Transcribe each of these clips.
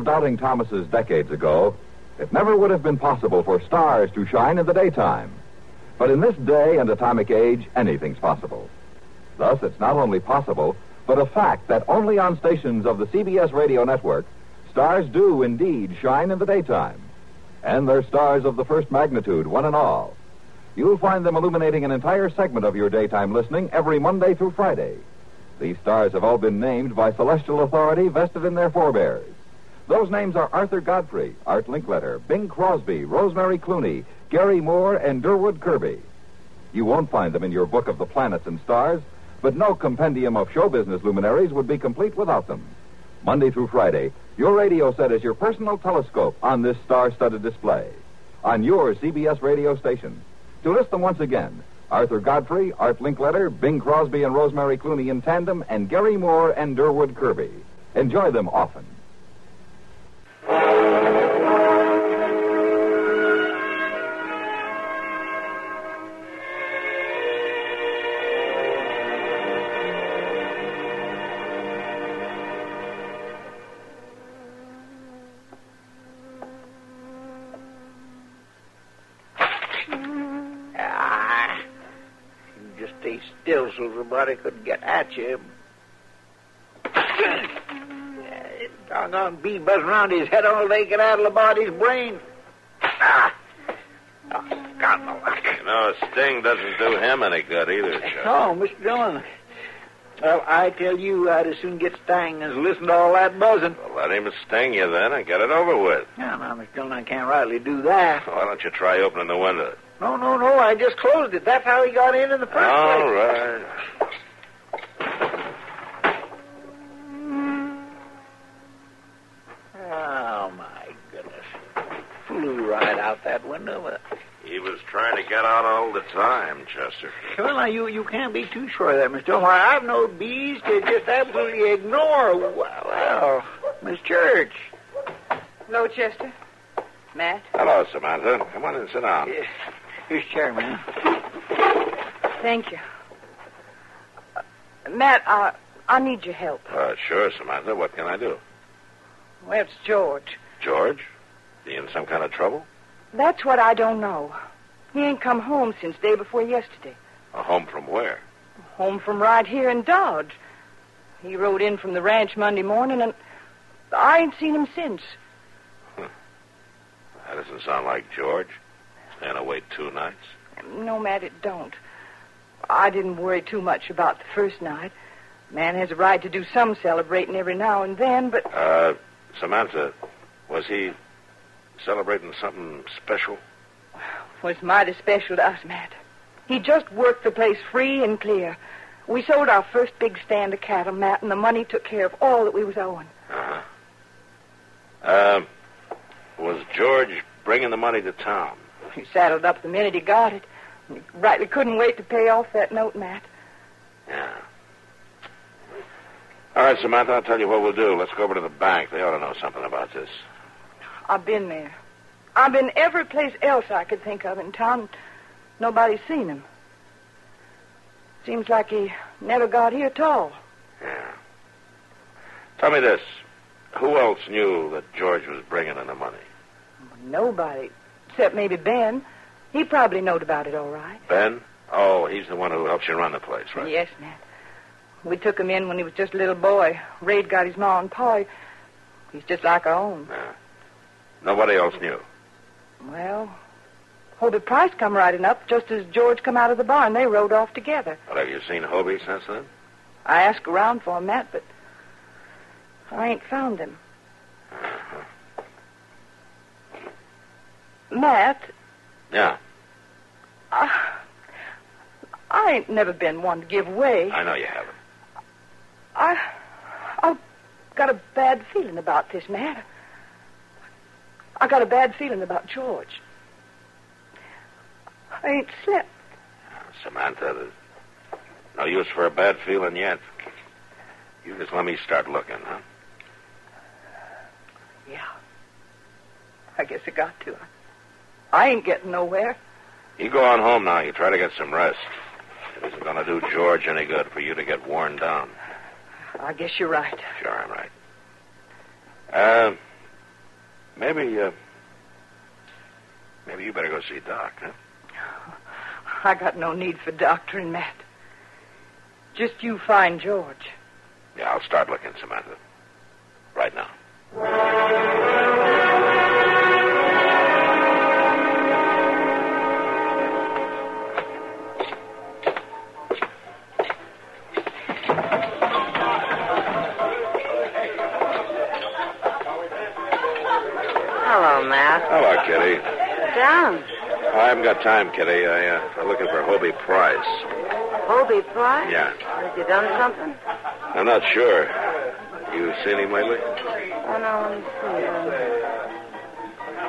Of doubting Thomases decades ago, it never would have been possible for stars to shine in the daytime. But in this day and atomic age, anything's possible. Thus, it's not only possible, but a fact that only on stations of the CBS radio network, stars do indeed shine in the daytime. And they're stars of the first magnitude, one and all. You'll find them illuminating an entire segment of your daytime listening every Monday through Friday. These stars have all been named by celestial authority vested in their forebears. Those names are Arthur Godfrey, Art Linkletter, Bing Crosby, Rosemary Clooney, Garry Moore, and Durward Kirby. You won't find them in your book of the planets and stars, but no compendium of show business luminaries would be complete without them. Monday through Friday, your radio set is your personal telescope on this star studded display. On your CBS radio station. To list them once again Arthur Godfrey, Art Linkletter, Bing Crosby and Rosemary Clooney in tandem, and Garry Moore and Durward Kirby. Enjoy them often. Somebody could get at you. Doggone bee buzzing around his head all they can addle about his brain. Ah. Oh, God, no luck. You know, a sting doesn't do him any good either, Chuck. Oh, Mr. Dillon. Well, I tell you, I'd as soon get stung as listen to all that buzzing. Well, let him sting you then and get it over with. Now, now, Mr. Dillon, I can't rightly do that. Why don't you try opening the window? No, no, no, I just closed it. That's how he got in in the first All place. right. Oh, my goodness. Flew right out that window. He was trying to get out all the time, Chester. Well, now, you, you can't be too sure of that, Mr. Dillon. Why, I've known bees to just absolutely ignore. Well, well Miss Church. Hello, Chester. Matt. Hello, Samantha. Come on and sit down. Yeah. Here's chair, man. Thank you. Uh, Matt, I, I need your help. Uh, sure, Samantha. What can I do? Well, it's George. George? He in some kind of trouble? That's what I don't know. He ain't come home since day before yesterday. A home from where? Home from right here in Dodge. He rode in from the ranch Monday morning, and I ain't seen him since. That doesn't sound like George. Staying away two nights. No, Matt, it don't. I didn't worry too much about the first night. Man has a right to do some celebrating every now and then, but Uh, Samantha, was he celebrating something special? was mighty special to us, Matt. He just worked the place free and clear. We sold our first big stand of cattle, Matt, and the money took care of all that we was owing. Uh-huh. Uh, was George bringing the money to town? He saddled up the minute he got it. He rightly couldn't wait to pay off that note, Matt. Yeah. All right, Samantha, I'll tell you what we'll do. Let's go over to the bank. They ought to know something about this. I've been there. I've been every place else I could think of in town. Nobody's seen him. Seems like he never got here at all. Yeah. Tell me this. Who else knew that George was bringing in the money? Nobody, except maybe Ben. He probably knowed about it all right. Ben? Oh, he's the one who helps you run the place, right? Yes, Matt. We took him in when he was just a little boy. Raid got his ma and pa. He's just like our own. Yeah. Nobody else knew. Well, Hobie Price come riding up just as George come out of the barn. They rode off together. Well, have you seen Hobie since then? I asked around for him, Matt, but I ain't found him. Uh-huh. Matt, Yeah, I, I ain't never been one to give way. I know you haven't. I, I've got a bad feeling about this, Matt. I got a bad feeling about George. I ain't slept. Samantha, there's no use for a bad feeling yet. You just let me start looking, huh? Yeah. I guess I got to. I ain't getting nowhere. You go on home now. You try to get some rest. It isn't going to do George any good for you to get worn down. I guess you're right. Sure, I'm right. Uh, maybe, uh, maybe you better go see Doc, huh? I got no need for doctoring, Matt. Just you find George. Yeah, I'll start looking, Samantha. Time, Kitty. I, uh, I'm looking for Hobie Price. Hobie Price? Yeah. Has he done something? I'm not sure. You seen him lately? Oh, no, let me see. Um,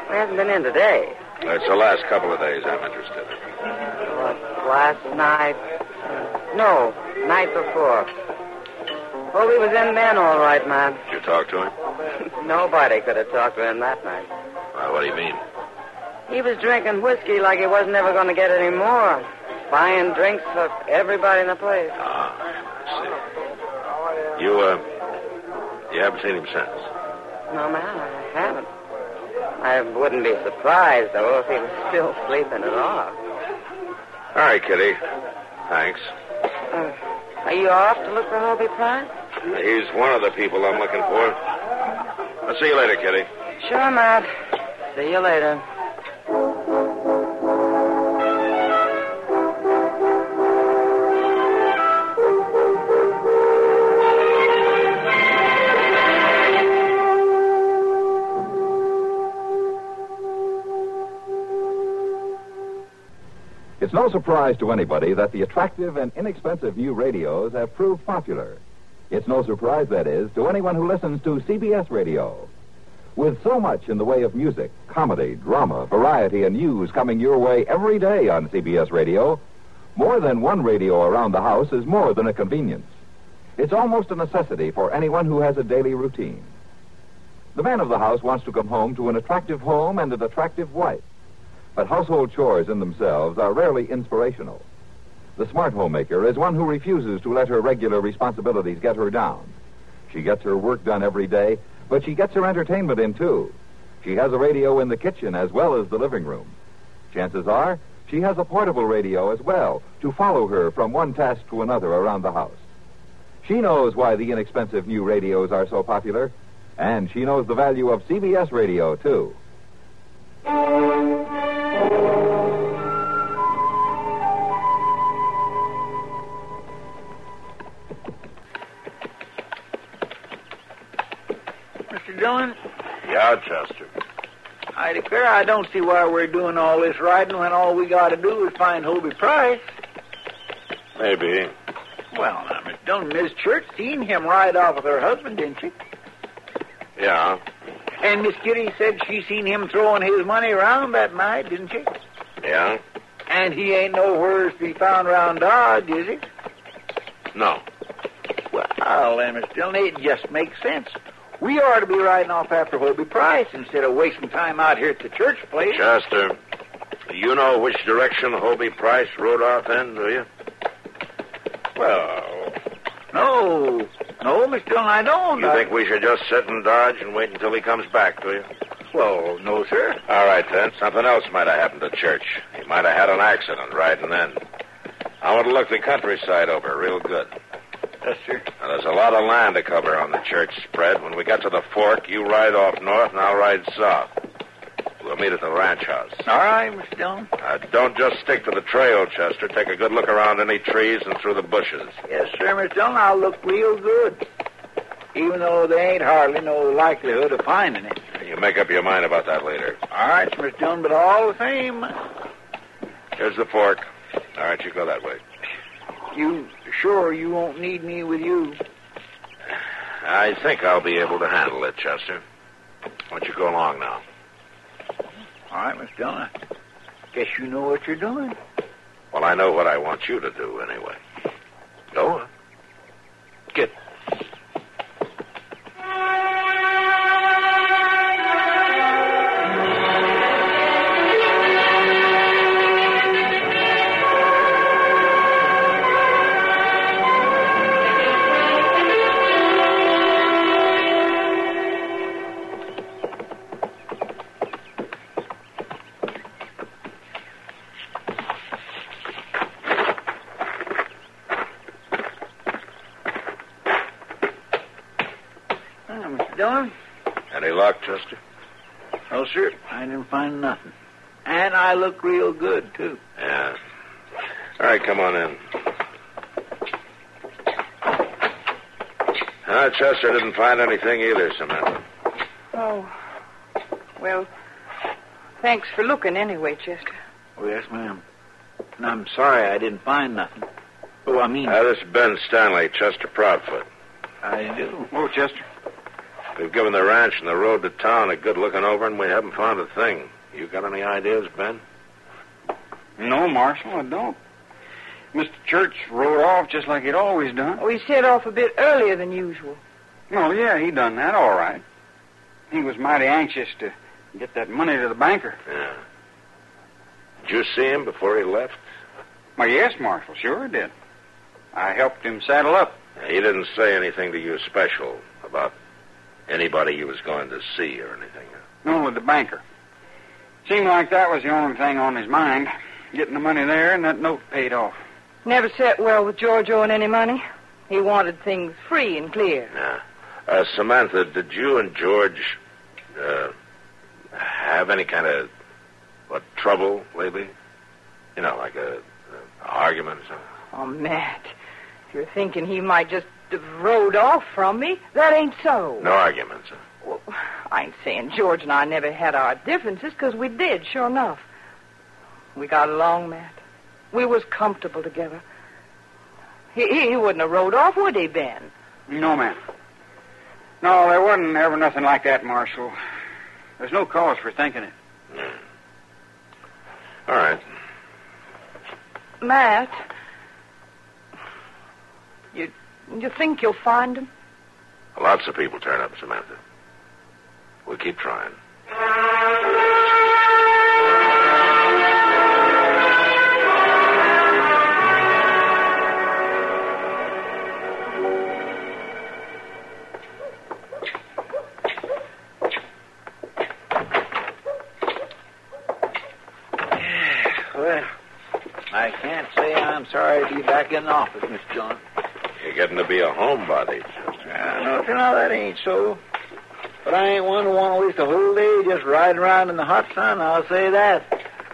he hasn't been in today. It's the last couple of days I'm interested in. What, last night? Uh, no, night before. Hobie was in then, all right, Matt. Did you talk to him? Nobody could have talked to him that night. Uh, what do you mean? He was drinking whiskey like he wasn't ever going to get any more. Buying drinks for everybody in the place. Ah, I see. You, uh, you haven't seen him since? No, man, I haven't. I wouldn't be surprised, though, if he was still sleeping it off. All right, Kitty. Thanks. Uh, are you off to look for Hobie Price? He's one of the people I'm looking for. I'll see you later, Kitty. Sure, Matt. See you later. It's no surprise to anybody that the attractive and inexpensive new radios have proved popular. It's no surprise, that is, to anyone who listens to CBS radio. With so much in the way of music, comedy, drama, variety, and news coming your way every day on CBS radio, more than one radio around the house is more than a convenience. It's almost a necessity for anyone who has a daily routine. The man of the house wants to come home to an attractive home and an attractive wife. But household chores in themselves are rarely inspirational. The smart homemaker is one who refuses to let her regular responsibilities get her down. She gets her work done every day, but she gets her entertainment in too. She has a radio in the kitchen as well as the living room. Chances are she has a portable radio as well to follow her from one task to another around the house. She knows why the inexpensive new radios are so popular, and she knows the value of CBS radio too. Mr. Dillon, Yeah, Chester. I declare I don't see why we're doing all this riding when all we got to do is find Hobie Price. Maybe. Well, now, Dillon, Miss Church seen him ride off with her husband, didn't she? Yeah. And Miss Kitty said she seen him throwing his money around that night, didn't she? Yeah? And he ain't nowhere to be found around Dodge, is he? No. Well, then, Miss Dillon, it just makes sense. We ought to be riding off after Hobie Price instead of wasting time out here at the church place. Chester, you know which direction Hobie Price rode off in, do you? Well, no. No, Mr. Dillon, I don't. You I- think we should just sit and dodge and wait until he comes back, do you? Well, no, sir. All right, then. Something else might have happened to church. He might have had an accident riding in. I want to look the countryside over real good. Yes, sir. Now, there's a lot of land to cover on the church spread. When we get to the fork, you ride off north and I'll ride south. We'll meet at the ranch house. All right, Mr. Dillon. Uh, don't just stick to the trail, Chester. Take a good look around any trees and through the bushes. Yes, sir, Mr. Dillon. I'll look real good. Even though there ain't hardly no likelihood of finding it. You make up your mind about that later. All right, Mr. Dillon, but all the same, Here's the fork. All right, you go that way. you sure you won't need me with you? I think I'll be able to handle it, Chester. Why don't you go along now? All right, Mr. Dillon. Guess you know what you're doing. Well, I know what I want you to do anyway. Go on. Get. Find nothing. And I look real good, too. Yeah. All right, come on in. Ah, Chester didn't find anything either, Samantha. Oh. Well, thanks for looking anyway, Chester. Oh, yes, ma'am. And I'm sorry I didn't find nothing. Oh, I mean, Ah, this is Ben Stanley, Chester Proudfoot. I do. Oh, Chester. We've given the ranch and the road to town a good looking over, and we haven't found a thing. You got any ideas, Ben? No, Marshal, I don't. Mr. Church rode off just like he'd always done. Oh, he set off a bit earlier than usual. Oh, yeah, he done that all right. He was mighty anxious to get that money to the banker. Yeah. Did you see him before he left? Well, yes, Marshal, sure I did. I helped him saddle up. He didn't say anything to you special about anybody he was going to see or anything. No, Only the banker. Seemed like that was the only thing on his mind. Getting the money there and that note paid off. Never set well with George owing any money. He wanted things free and clear. Yeah. Uh, Samantha, did you and George uh, have any kind of what trouble lately? You know, like a, a argument or something. Oh, Matt, if you're thinking he might just have rode off from me, that ain't so. No arguments. Huh? Well, I ain't saying George and I never had our differences, 'cause we did, sure enough. We got along, Matt. We was comfortable together. He, he he wouldn't have rode off, would he, Ben? No, ma'am. No, there wasn't ever nothing like that, Marshal. There's no cause for thinking it. Yeah. All right. Matt, you you think you'll find him? Lots of people turn up, Samantha. We'll keep trying. Well, I can't say I'm sorry to be back in the office, Miss John. You're getting to be a homebody. Uh, no, you know, that ain't so. But I ain't one to want to waste a whole day just riding around in the hot sun, I'll say that.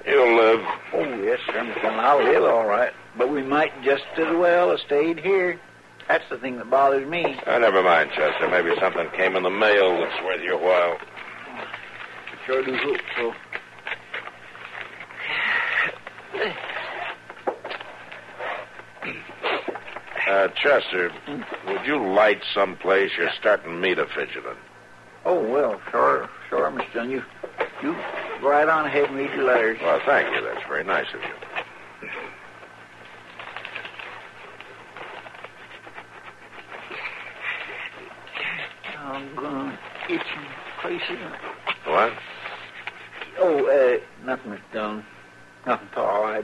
You'll live. Oh, yes, sir, I'll live all right. But we might just as well have stayed here. That's the thing that bothers me. Oh, never mind, Chester. Maybe something came in the mail that's worth your while. Sure do hope so. Uh, Chester, would you light someplace? You're starting me to fidgeting. Oh, well, sure, sure, Mr. John. You, you go right on ahead and read your letters. Well, thank you. That's very nice of you. I'm going to itching places. What? Oh, uh, nothing, Miss John. Nothing at all. I,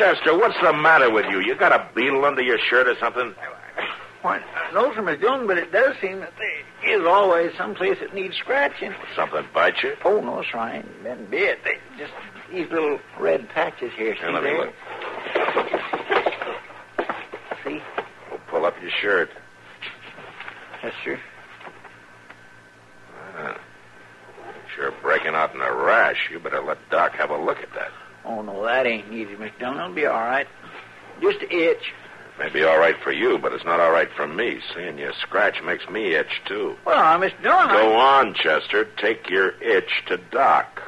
Chester, what's the matter with you? You got a beetle under your shirt or something? why, no, sir, Miss John, but it does seem that there is always some place that needs scratching. Something bite you? Oh, no, sir, I ain't been bit. They just these little red patches here. See Here, let me there? look. See? Well, pull up your shirt. Yes, sir. Ah. Sure breaking out in a rash. You better let Doc have a look at that. Oh, no, that ain't needed, Miss Dillon. It'll be all right. Just an itch. May be all right for you, but it's not all right for me. Seeing you scratch makes me itch, too. Well, I Miss Dillon, I- Go on, Chester. Take your itch to Doc.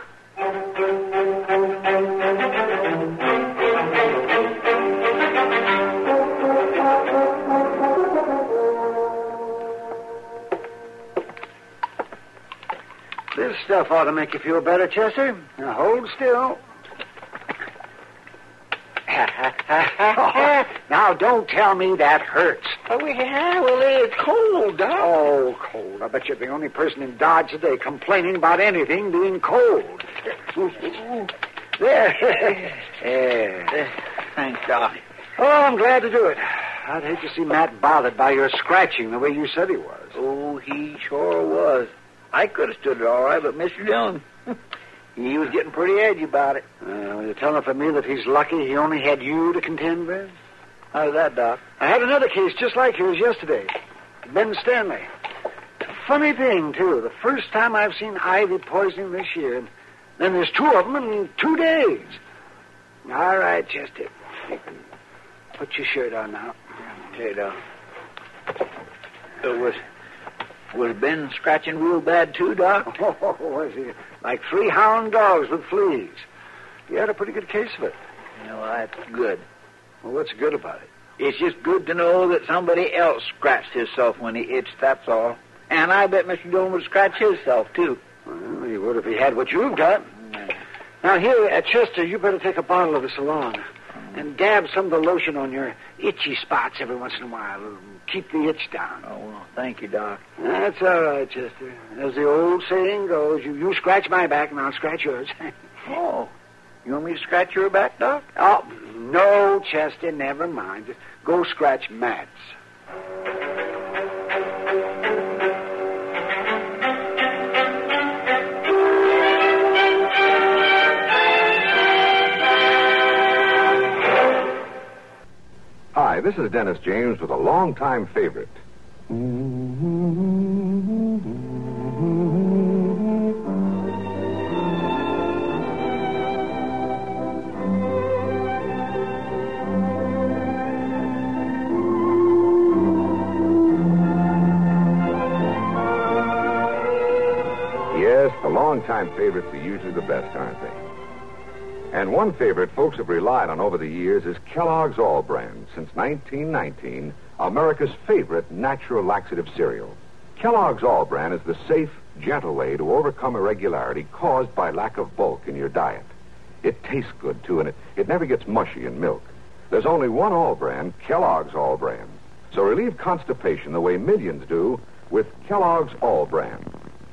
This stuff ought to make you feel better, Chester. Now hold still. Now don't tell me that hurts. Oh, yeah, well, it's cold, Doc. Oh, cold. I bet you're the only person in Dodge today complaining about anything being cold. there. Yeah. Thanks, Doc. Oh, I'm glad to do it. I'd hate to see Matt bothered by your scratching the way you said he was. Oh, he sure was. I could have stood it all right, but Mr. Dillon, he was getting pretty edgy about it. Uh, well, you're telling for me that he's lucky he only had you to contend with? How's that, Doc? I had another case just like yours yesterday. Ben Stanley. Funny thing, too. The first time I've seen ivy poisoning this year. And then there's two of them in two days. All right, Chester. You can put your shirt on now. Okay, Doc. It was was Ben scratching real bad too, Doc? Oh, was he? Like three hound dogs with fleas. You had a pretty good case of it. No, that's good. Well, what's good about it? It's just good to know that somebody else scratched himself when he itched, that's all. And I bet Mr. Dillon would scratch himself, too. Well, he would if he had what you've got. Mm. Now, here at Chester, you better take a bottle of this along. And dab some of the lotion on your itchy spots every once in a while. It'll keep the itch down. Oh, well, thank you, Doc. That's all right, Chester. As the old saying goes, you, you scratch my back and I'll scratch yours. Oh, you want me to scratch your back, Doc? oh, no, Chester, never mind. Just go scratch Matt's. Hi, this is Dennis James with a longtime favorite. Yes, longtime favorites are usually the best, aren't they? And one favorite folks have relied on over the years is Kellogg's All-Bran. Since 1919, America's favorite natural laxative cereal. Kellogg's All-Bran is the safe, gentle way to overcome irregularity caused by lack of bulk in your diet. It tastes good, too, and it, it never gets mushy in milk. There's only one All-Bran, Kellogg's All-Bran. So relieve constipation the way millions do with Kellogg's All-Bran.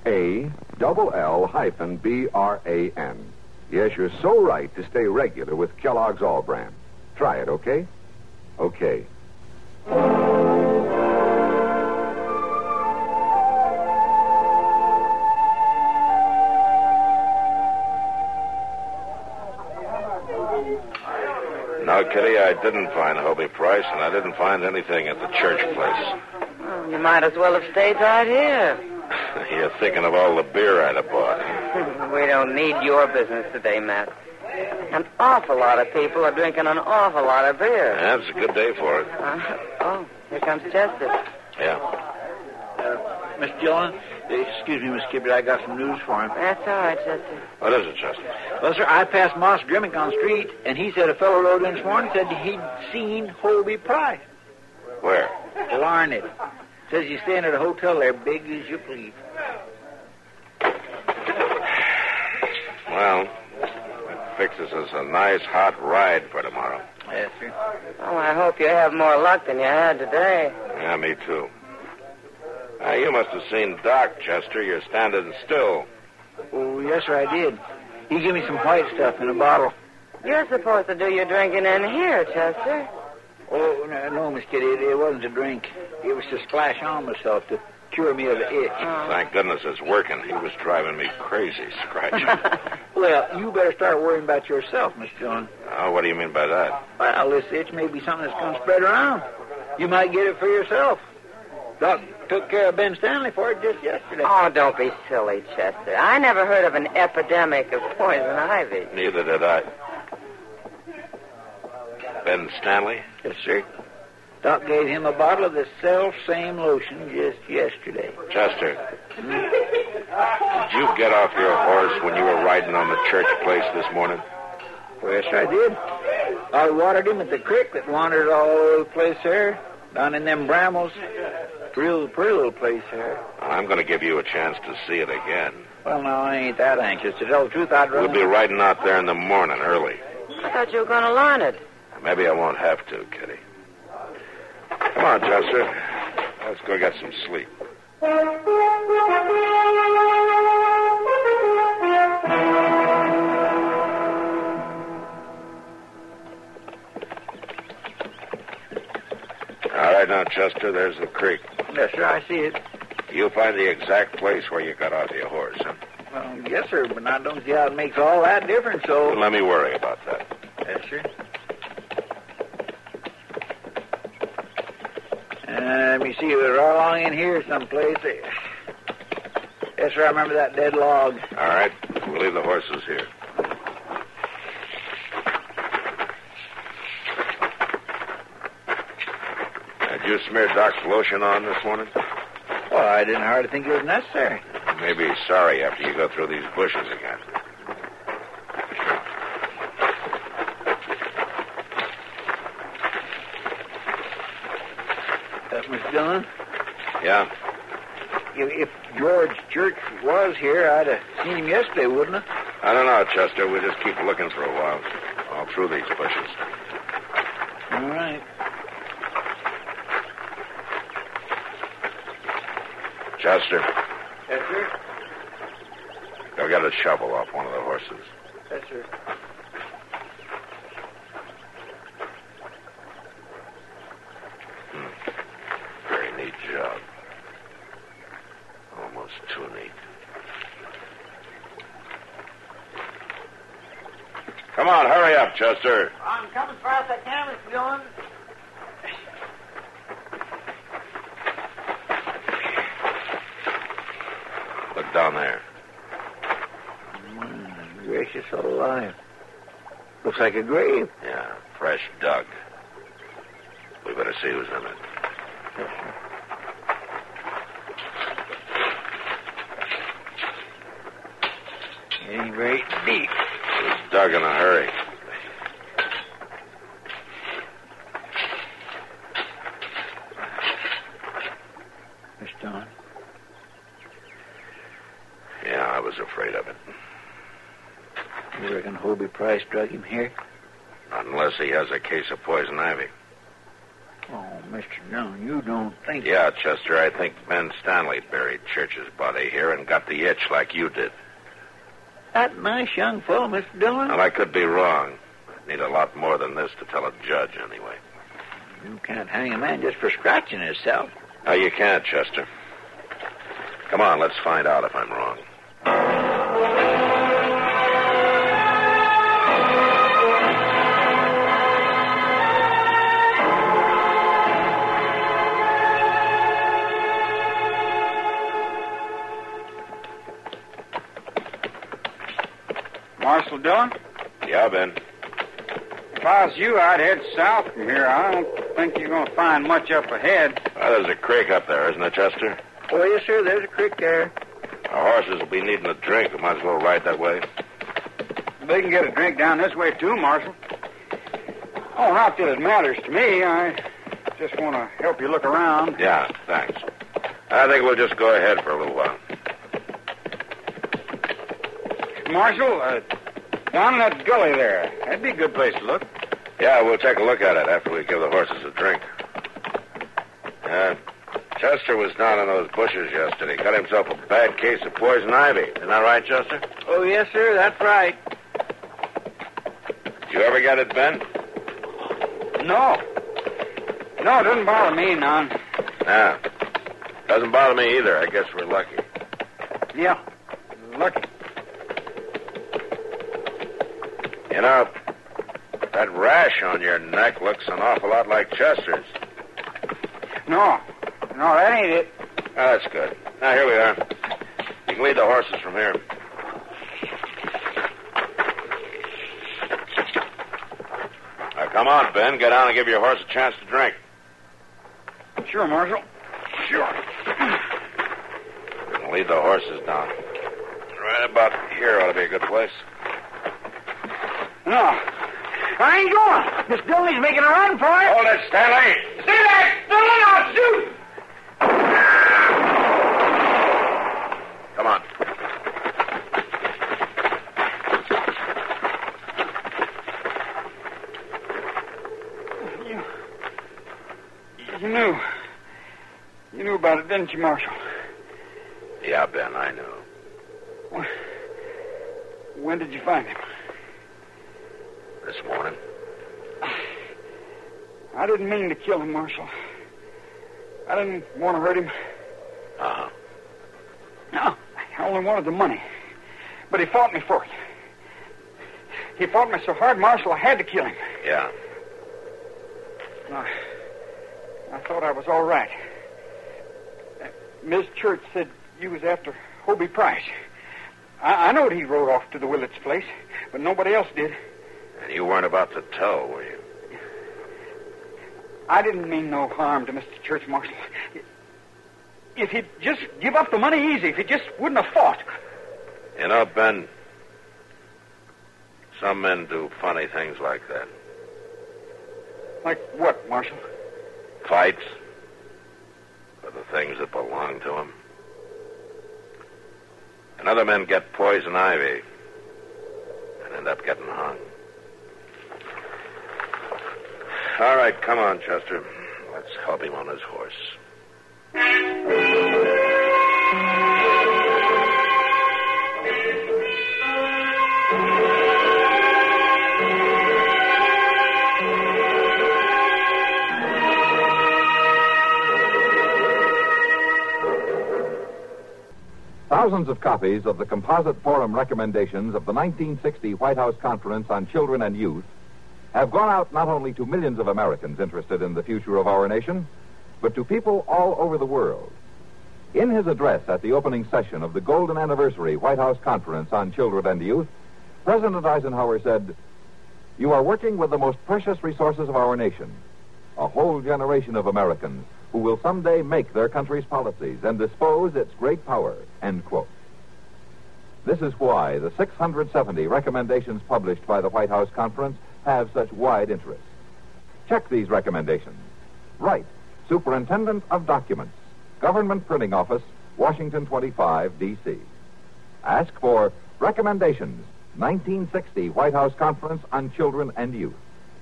A double L hyphen B R A N. Yes, you're so right to stay regular with Kellogg's All-Bran. Try it, okay? Okay. Now, Kitty, I didn't find Hobie Price, and I didn't find anything at the church place. Well, you might as well have stayed right here. You're thinking of all the beer I'd have bought. we don't need your business today, Matt. An awful lot of people are drinking an awful lot of beer. That's a good day for it. Uh, oh, here comes Chester. Yeah. Miss Dillon, uh, excuse me, Miss Kibble, I got some news for him. That's all right, Chester. What is it, Chester? Well, sir, I passed Moss Grimmick on the street, and he said a fellow rode in this morning said he'd seen Hobie Price. Where? Larned. Says he's staying at a hotel there, big as you please. Well, that fixes us a nice hot ride for tomorrow. Yes, sir. Well, I hope you have more luck than you had today. Yeah, me too. Uh, you must have seen Doc, Chester. You're standing still. Oh, yes, sir, I did. He gave me some white stuff in a bottle. You're supposed to do your drinking in here, Chester. Oh, no, no Miss Kitty, it, it wasn't a drink. It was to splash on myself to cure me of the itch. Oh. Thank goodness it's working. He was driving me crazy, scratching. Well, you better start worrying about yourself, Miss Dillon. oh, what do you mean by that? Well, this itch may be something that's going to spread around. You might get it for yourself. Doc took care of Ben Stanley for it just yesterday. Oh, don't be silly, Chester. I never heard of an epidemic of poison ivy. Neither did I. Ben Stanley? Yes, sir. Doc gave him a bottle of the self same lotion just yesterday. Chester. Did you get off your horse when you were riding on the church place this morning? Yes, I did. I watered him at the creek that wandered all over the place there, down in them brambles. Real pretty little place there. I'm going to give you a chance to see it again. Well, no, I ain't that anxious. To tell the truth, I'd rather... We'll be riding out there in the morning early. I thought you were going to Larned. Maybe I won't have to, Kitty. Come on, Chester. Let's go get some sleep. All right, now, Chester, there's the creek. Yes, sir, I see it. You find the exact place where you got off your horse, huh? Well, yes, sir, but I don't see how it makes all that difference, so... Let me worry about that. Yes, sir. Uh, let me see. We're right along in here someplace. Yes, sir, I remember that dead log. All right, we'll leave the horses here. Did you smear Doc's lotion on this morning? Well, I didn't hardly think it was necessary. You may be sorry after you go through these bushes again. Uh, Miss Dillon, Yeah? if, if George Church was here, I'd have seen him yesterday, wouldn't I? I don't know, Chester. We'll just keep looking for a while. All through these bushes. All right. Chester, Yes, sir. go get a shovel off one of the horses. Yes, sir. Very neat job. Almost too neat. Come on, hurry up, Chester. I'm coming as fast as I can, Miss Dillon. Look down there. My gracious alive. Looks like a grave. Yeah, fresh dug. We better see who's in it. It ain't very deep. It was dug in a hurry. Miss Dillon. Yeah, I was afraid of it. You reckon Hobie Price drug him here? Not unless he has a case of poison ivy. Oh, Mr. Dillon, you don't think... Yeah, Chester, I think Ben Stanley buried Church's body here and got the itch like you did. That nice young fellow, Mr. Dillon? Well, I could be wrong. I'd need a lot more than this to tell a judge, anyway. You can't hang a man just for scratching himself. No, you can't, Chester. Come on, let's find out if I'm wrong. Marshal Dillon? Yeah, Ben. If I was you, I'd head south from here. I don't think you're going to find much up ahead. Well, there's a creek up there, isn't there, Chester? Oh, yes, sir. There's a creek there. Our horses will be needing a drink. We might as well ride that way. They can get a drink down this way, too, Marshal. Oh, not that it matters to me. I just want to help you look around. Yeah, thanks. I think we'll just go ahead for a little while. Marshal, uh, down in that gully there. That'd be a good place to look. Yeah, we'll take a look at it after we give the horses a drink. Uh, Chester was down in those bushes yesterday. Got himself a bad case of poison ivy. Isn't that right, Chester? Oh, yes, sir. That's right. Did you ever get it, Ben? No. No, it doesn't bother me none. Yeah. Doesn't bother me either. I guess we're lucky. Yeah, lucky. You know, that rash on your neck looks an awful lot like Chester's. No, no, that ain't it. Oh, that's good. Now, here we are. You can lead the horses from here. Now, come on, Ben. Get down and give your horse a chance to drink. Sure, Marshal. Sure. Lead the horses down. Right about here ought to be a good place. No, I ain't going. Miss Dillon's making a run for it. Hold it, Stanley. Stay back! Dillon, I'll shoot! Come on. You, you knew. You knew about it, didn't you, Marshal? Yeah, Ben, I know. When did you find him? Morning. I didn't mean to kill him, Marshal. I didn't want to hurt him. Uh-huh. No, I only wanted the money. But he fought me for it. He fought me so hard, Marshal, I had to kill him. Yeah. I, I thought I was all right. Uh, Miss Church said you was after Hobie Price. I, I knowed he rode off to the Willits place, but nobody else did. You weren't about to tell, were you? I didn't mean no harm to Mr. Church Marshal. If he'd just give up the money easy, if he just wouldn't have fought. You know, Ben, some men do funny things like that. Like what, Marshal? Fights for the things that belong to them. And other men get poison ivy and end up getting hung. All right, come on, Chester. Let's help him on his horse. Thousands of copies of the composite forum recommendations of the 1960 White House Conference on Children and Youth have gone out not only to millions of Americans interested in the future of our nation, but to people all over the world. In his address at the opening session of the Golden Anniversary White House Conference on Children and Youth, President Eisenhower said, You are working with the most precious resources of our nation, a whole generation of Americans who will someday make their country's policies and dispose its great power, end quote. This is why the 670 recommendations published by the White House Conference have such wide interests. Check these recommendations. Write Superintendent of Documents, Government Printing Office, Washington 25, D.C. Ask for Recommendations, 1960 White House Conference on Children and Youth.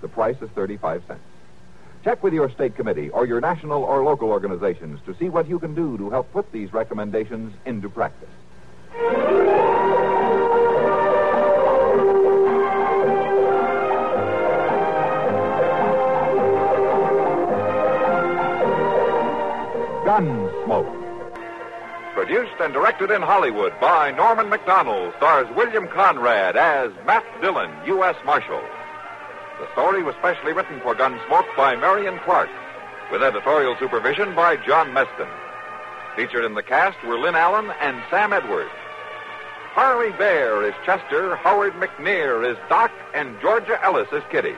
The price is 35 cents. Check with your state committee or your national or local organizations to see what you can do to help put these recommendations into practice. Gunsmoke. Produced and directed in Hollywood by Norman Macdonnell, stars William Conrad as Matt Dillon, U.S. Marshal. The story was specially written for Gunsmoke by Marion Clark, with editorial supervision by John Meston. Featured in the cast were Lynn Allen and Sam Edwards. Parley Baer is Chester, Howard McNear is Doc, and Georgia Ellis is Kitty.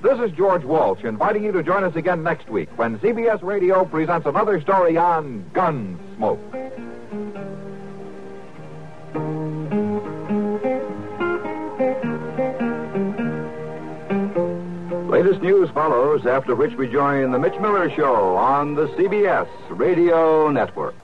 This is George Walsh inviting you to join us again next week when CBS Radio presents another story on Gunsmoke. Latest news follows, after which we join the Mitch Miller Show on the CBS Radio Network.